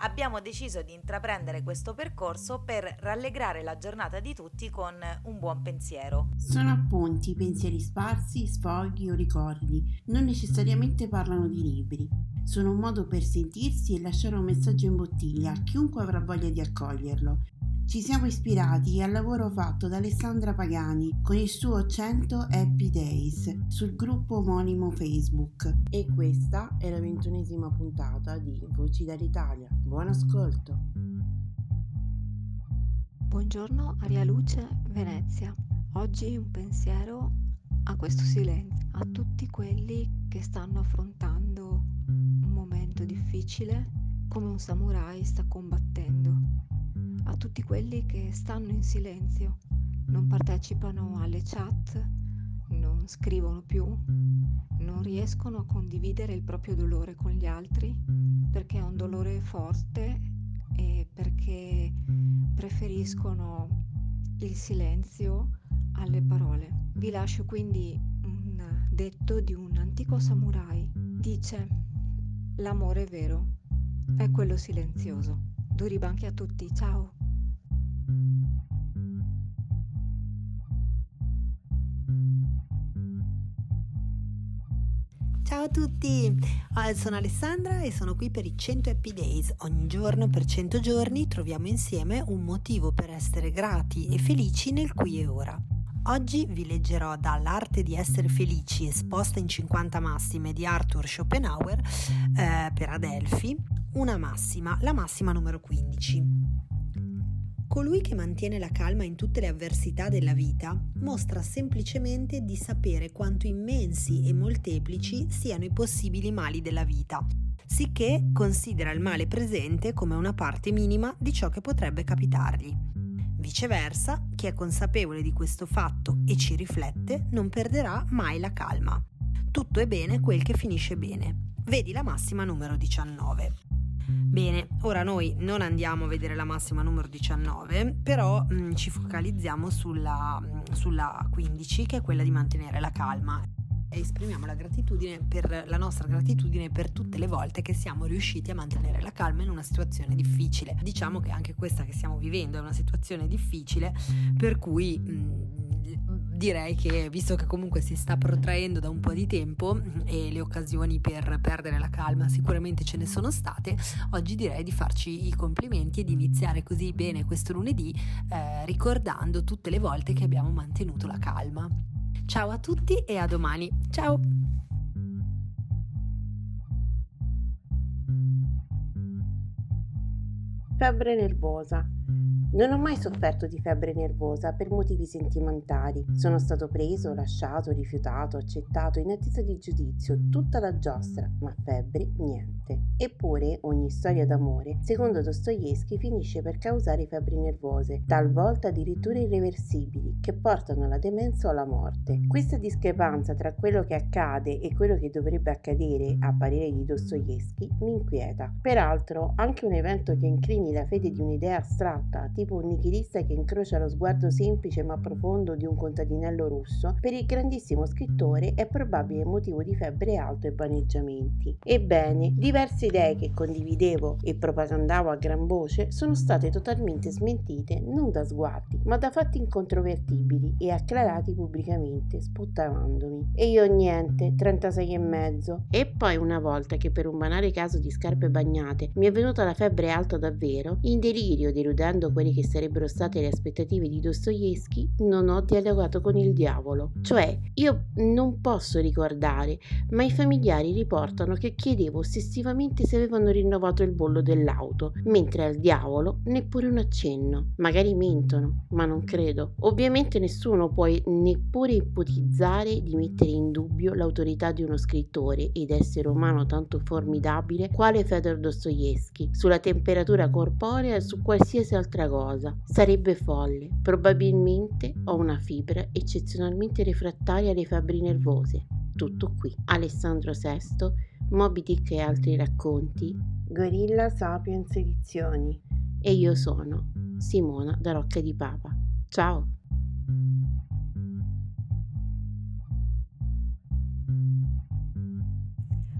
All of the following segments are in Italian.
abbiamo deciso di intraprendere questo percorso per rallegrare la giornata di tutti con un buon pensiero. Sono appunti, pensieri sparsi, sfoghi o ricordi, non necessariamente parlano di libri. Sono un modo per sentirsi e lasciare un messaggio in bottiglia a chiunque avrà voglia di accoglierlo. Ci siamo ispirati al lavoro fatto da Alessandra Pagani con il suo 100 Happy Days sul gruppo omonimo Facebook. E questa è la ventunesima puntata di Voci dall'Italia. Buon ascolto! Buongiorno Aria Luce, Venezia. Oggi un pensiero a questo silenzio, a tutti quelli che stanno affrontando un momento difficile come un samurai sta combattendo a tutti quelli che stanno in silenzio, non partecipano alle chat, non scrivono più, non riescono a condividere il proprio dolore con gli altri perché è un dolore forte e perché preferiscono il silenzio alle parole. Vi lascio quindi un detto di un antico samurai. Dice, l'amore vero è quello silenzioso. Duri banchi a tutti, ciao! Ciao a tutti, sono Alessandra e sono qui per i 100 Happy Days. Ogni giorno per 100 giorni troviamo insieme un motivo per essere grati e felici nel qui e ora. Oggi vi leggerò dall'Arte di essere felici esposta in 50 massime di Arthur Schopenhauer eh, per Adelphi, una massima, la massima numero 15. Colui che mantiene la calma in tutte le avversità della vita mostra semplicemente di sapere quanto immensi e molteplici siano i possibili mali della vita, sicché considera il male presente come una parte minima di ciò che potrebbe capitargli. Viceversa, chi è consapevole di questo fatto e ci riflette non perderà mai la calma. Tutto è bene quel che finisce bene. Vedi la massima numero 19. Bene, ora noi non andiamo a vedere la massima numero 19, però mh, mm, ci focalizziamo sulla, mm, sulla 15 che è quella di mantenere la calma e esprimiamo la gratitudine per la nostra gratitudine per tutte le volte che siamo riusciti a mantenere la calma in una situazione difficile. Diciamo che anche questa che stiamo vivendo è una situazione difficile per cui mh, mm, direi che visto che comunque si sta protraendo da un po' di tempo e le occasioni per perdere la calma sicuramente ce ne sono state, oggi direi di farci i complimenti e di iniziare così bene questo lunedì eh, ricordando tutte le volte che abbiamo mantenuto la calma. Ciao a tutti e a domani. Ciao! Febbre nervosa. Non ho mai sofferto di febbre nervosa per motivi sentimentali. Sono stato preso, lasciato, rifiutato, accettato in attesa di giudizio, tutta la giostra, ma febbre niente. Eppure ogni storia d'amore, secondo Dostoevsky, finisce per causare febbri nervose, talvolta addirittura irreversibili, che portano alla demenza o alla morte. Questa discrepanza tra quello che accade e quello che dovrebbe accadere, a parere di Dostoevsky, mi inquieta. Peraltro, anche un evento che incrini la fede di un'idea astratta, tipo un nichilista che incrocia lo sguardo semplice ma profondo di un contadinello russo, per il grandissimo scrittore è probabile motivo di febbre alto e vaneggiamenti. Ebbene, diverse idee che condividevo e propagandavo a gran voce sono state totalmente smentite non da sguardi, ma da fatti incontrovertibili e acclarati pubblicamente, sputtavandomi. E io niente, 36 e mezzo. E poi una volta che per un banale caso di scarpe bagnate mi è venuta la febbre alta davvero, in delirio deludendo quelle che sarebbero state le aspettative di Dostoevsky, non ho dialogato con il diavolo. Cioè, io non posso ricordare, ma i familiari riportano che chiedevo ossessivamente se avevano rinnovato il bollo dell'auto, mentre al diavolo neppure un accenno. Magari mentono, ma non credo. Ovviamente nessuno può neppure ipotizzare di mettere in dubbio l'autorità di uno scrittore ed essere umano tanto formidabile quale Fedor Dostoevsky sulla temperatura corporea e su qualsiasi altra cosa. Sarebbe folle. Probabilmente ho una fibra eccezionalmente refrattaria alle febbri nervose. Tutto qui. Alessandro VI, Moby Dick e altri racconti. Gorilla Sapiens Edizioni. E io sono Simona da Rocca di Papa. Ciao!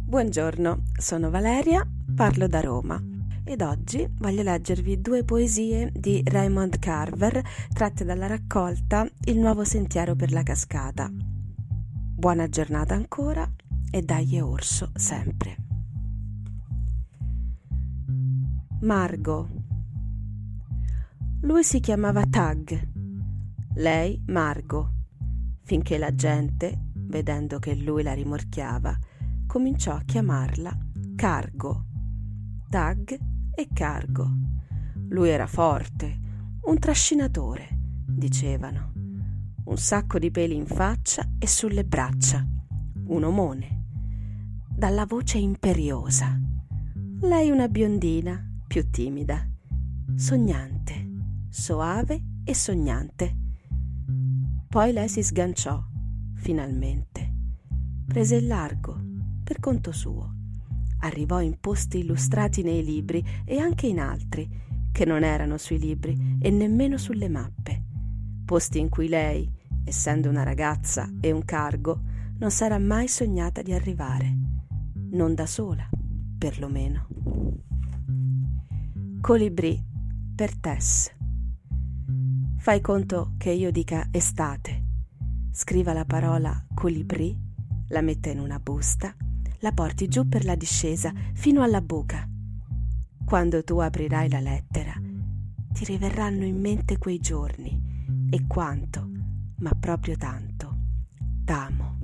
Buongiorno, sono Valeria, parlo da Roma ed oggi voglio leggervi due poesie di Raymond Carver tratte dalla raccolta Il nuovo sentiero per la cascata. Buona giornata ancora e dai orso sempre. Margo. Lui si chiamava Tag, lei Margo, finché la gente, vedendo che lui la rimorchiava, cominciò a chiamarla Cargo. Tag e Cargo. Lui era forte, un trascinatore, dicevano. Un sacco di peli in faccia e sulle braccia. Un omone. Dalla voce imperiosa. Lei una biondina, più timida. Sognante, soave e sognante. Poi lei si sganciò, finalmente. Prese il largo per conto suo. Arrivò in posti illustrati nei libri e anche in altri, che non erano sui libri e nemmeno sulle mappe. Posti in cui lei, essendo una ragazza e un cargo, non sarà mai sognata di arrivare. Non da sola, perlomeno. Colibrì per Tess. Fai conto che io dica estate. Scriva la parola colibrì, la metta in una busta la porti giù per la discesa fino alla buca. Quando tu aprirai la lettera, ti riverranno in mente quei giorni e quanto, ma proprio tanto, t'amo.